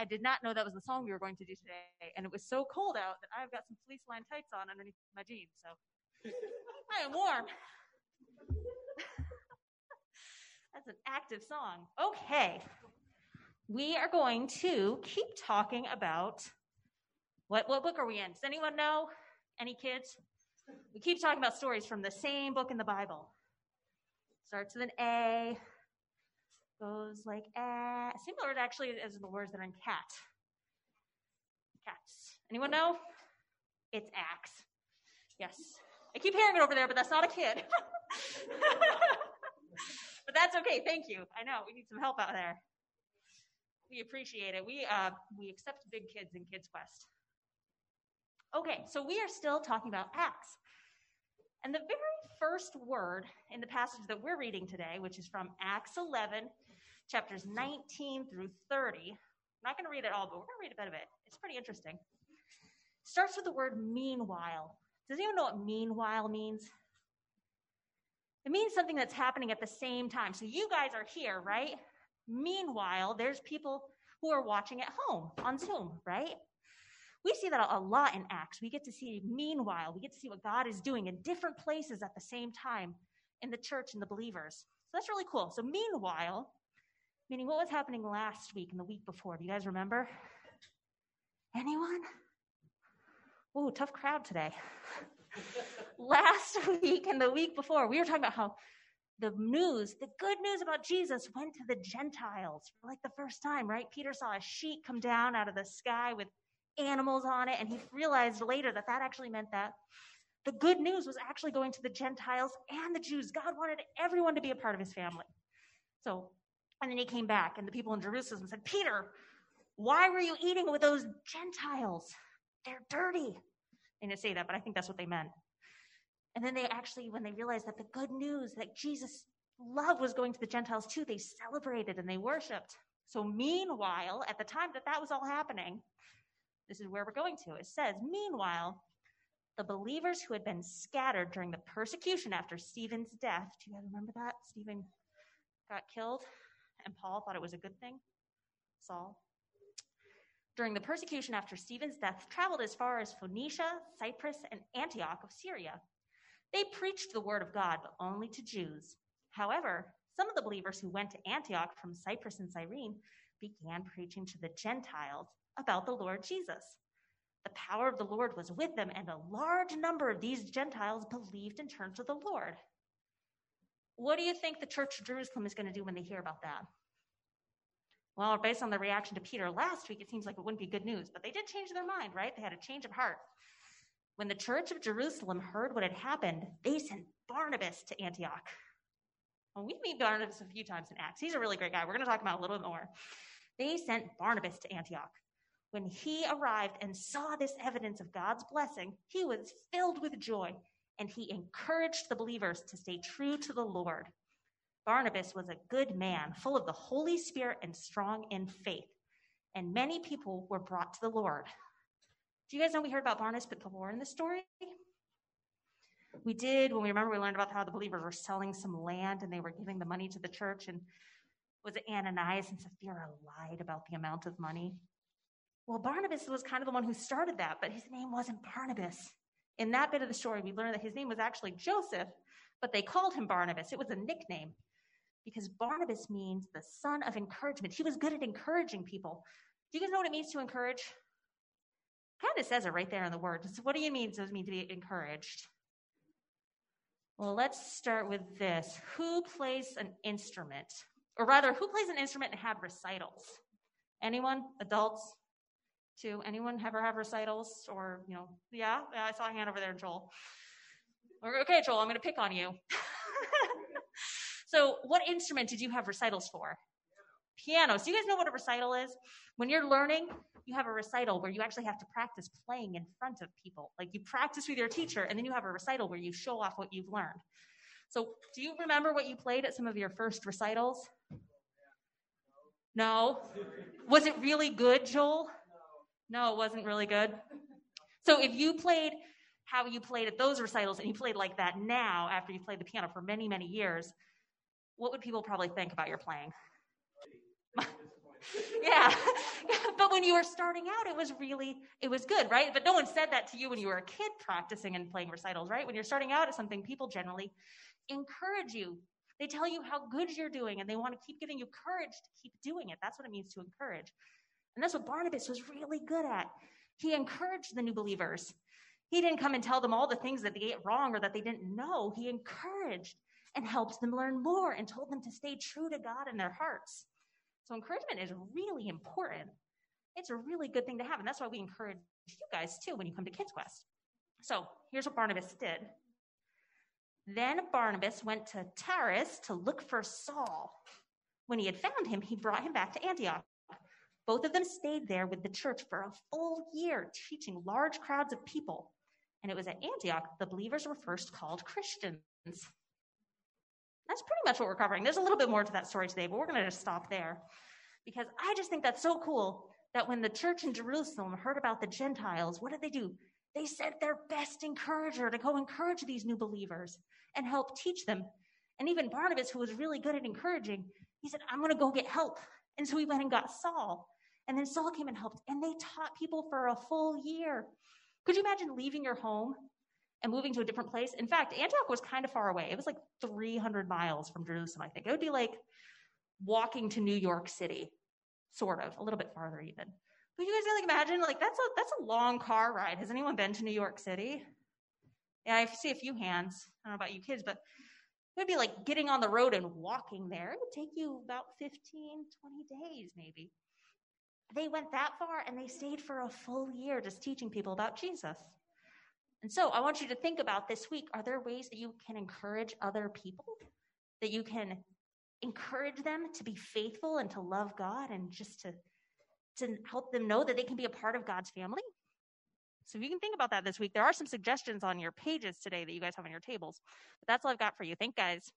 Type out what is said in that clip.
I did not know that was the song we were going to do today, and it was so cold out that I've got some fleece lined tights on underneath my jeans, so I am warm. That's an active song. Okay. We are going to keep talking about what what book are we in? Does anyone know? Any kids? We keep talking about stories from the same book in the Bible. Starts with an A, goes like a, similar actually as the words that are in cat. Cats. Anyone know? It's Acts. Yes. I keep hearing it over there, but that's not a kid. but that's okay. Thank you. I know we need some help out there. We appreciate it. We uh, we accept big kids in Kids Quest. Okay, so we are still talking about acts. And the very first word in the passage that we're reading today, which is from Acts 11, chapters 19 through 30. I'm not going to read it all, but we're going to read a bit of it. It's pretty interesting. Starts with the word meanwhile. Does anyone know what meanwhile means? It means something that's happening at the same time. So you guys are here, right? Meanwhile, there's people who are watching at home on Zoom, right? We see that a lot in Acts. We get to see, meanwhile, we get to see what God is doing in different places at the same time in the church and the believers. So that's really cool. So, meanwhile, meaning what was happening last week and the week before? Do you guys remember? Anyone? Oh, tough crowd today. last week and the week before, we were talking about how the news, the good news about Jesus went to the Gentiles for like the first time, right? Peter saw a sheet come down out of the sky with animals on it. And he realized later that that actually meant that the good news was actually going to the Gentiles and the Jews. God wanted everyone to be a part of his family. So, and then he came back, and the people in Jerusalem said, Peter, why were you eating with those Gentiles? They're dirty. They didn't say that, but I think that's what they meant. And then they actually, when they realized that the good news that Jesus' love was going to the Gentiles too, they celebrated and they worshiped. So, meanwhile, at the time that that was all happening, this is where we're going to. It says, Meanwhile, the believers who had been scattered during the persecution after Stephen's death, do you guys remember that? Stephen got killed, and Paul thought it was a good thing. Saul. During the persecution after Stephen's death, traveled as far as Phoenicia, Cyprus, and Antioch of Syria. They preached the word of God, but only to Jews. However, some of the believers who went to Antioch from Cyprus and Cyrene began preaching to the Gentiles about the Lord Jesus. The power of the Lord was with them, and a large number of these Gentiles believed and turned to the Lord. What do you think the church of Jerusalem is going to do when they hear about that? Well, based on the reaction to Peter last week, it seems like it wouldn't be good news, but they did change their mind, right? They had a change of heart. When the church of Jerusalem heard what had happened, they sent Barnabas to Antioch. Well, we meet Barnabas a few times in Acts. He's a really great guy. We're going to talk about a little bit more. They sent Barnabas to Antioch. When he arrived and saw this evidence of God's blessing, he was filled with joy and he encouraged the believers to stay true to the Lord. Barnabas was a good man, full of the Holy Spirit and strong in faith, and many people were brought to the Lord. Do you guys know we heard about Barnabas but before in the story? We did when we remember we learned about how the believers were selling some land and they were giving the money to the church, and was it Ananias and Sapphira lied about the amount of money? Well, Barnabas was kind of the one who started that, but his name wasn't Barnabas. In that bit of the story, we learn that his name was actually Joseph, but they called him Barnabas. It was a nickname because Barnabas means the son of encouragement. He was good at encouraging people. Do you guys know what it means to encourage? Kind of says it right there in the word. So what do you mean? Does it mean to be encouraged? Well, let's start with this. Who plays an instrument? Or rather, who plays an instrument and have recitals? Anyone? Adults? To anyone ever have recitals or you know yeah, i saw a hand over there joel. Okay joel i'm going to pick on you. So what instrument did you have recitals for? Piano. So you guys know what a recital is? When you're learning you have a recital where you actually have to practice playing in front of people. Like you practice with your teacher and then you have a recital where you show off what you've learned. So do you remember what you played at some of your first recitals? No? Was it really good joel no, it wasn't really good. So if you played how you played at those recitals and you played like that now after you played the piano for many, many years, what would people probably think about your playing? yeah. but when you were starting out, it was really, it was good, right? But no one said that to you when you were a kid practicing and playing recitals, right? When you're starting out at something, people generally encourage you. They tell you how good you're doing and they want to keep giving you courage to keep doing it. That's what it means to encourage. And that's what Barnabas was really good at. He encouraged the new believers. He didn't come and tell them all the things that they get wrong or that they didn't know. He encouraged and helped them learn more and told them to stay true to God in their hearts. So encouragement is really important. It's a really good thing to have. And that's why we encourage you guys too when you come to Kids Quest. So here's what Barnabas did. Then Barnabas went to Tarsus to look for Saul. When he had found him, he brought him back to Antioch. Both of them stayed there with the church for a full year, teaching large crowds of people. And it was at Antioch the believers were first called Christians. That's pretty much what we're covering. There's a little bit more to that story today, but we're going to just stop there because I just think that's so cool that when the church in Jerusalem heard about the Gentiles, what did they do? They sent their best encourager to go encourage these new believers and help teach them. And even Barnabas, who was really good at encouraging, he said, I'm going to go get help. And so he went and got Saul. And then Saul came and helped, and they taught people for a full year. Could you imagine leaving your home and moving to a different place. In fact, Antioch was kind of far away. It was like 300 miles from Jerusalem, I think. It would be like walking to New York City, sort of, a little bit farther even. But you guys like imagine like that's a that's a long car ride. Has anyone been to New York City? Yeah, I see a few hands. I don't know about you kids, but would be like getting on the road and walking there. It would take you about 15, 20 days maybe. They went that far and they stayed for a full year just teaching people about Jesus. And so I want you to think about this week are there ways that you can encourage other people? That you can encourage them to be faithful and to love God and just to, to help them know that they can be a part of God's family? So if you can think about that this week, there are some suggestions on your pages today that you guys have on your tables. But that's all I've got for you. Thank guys.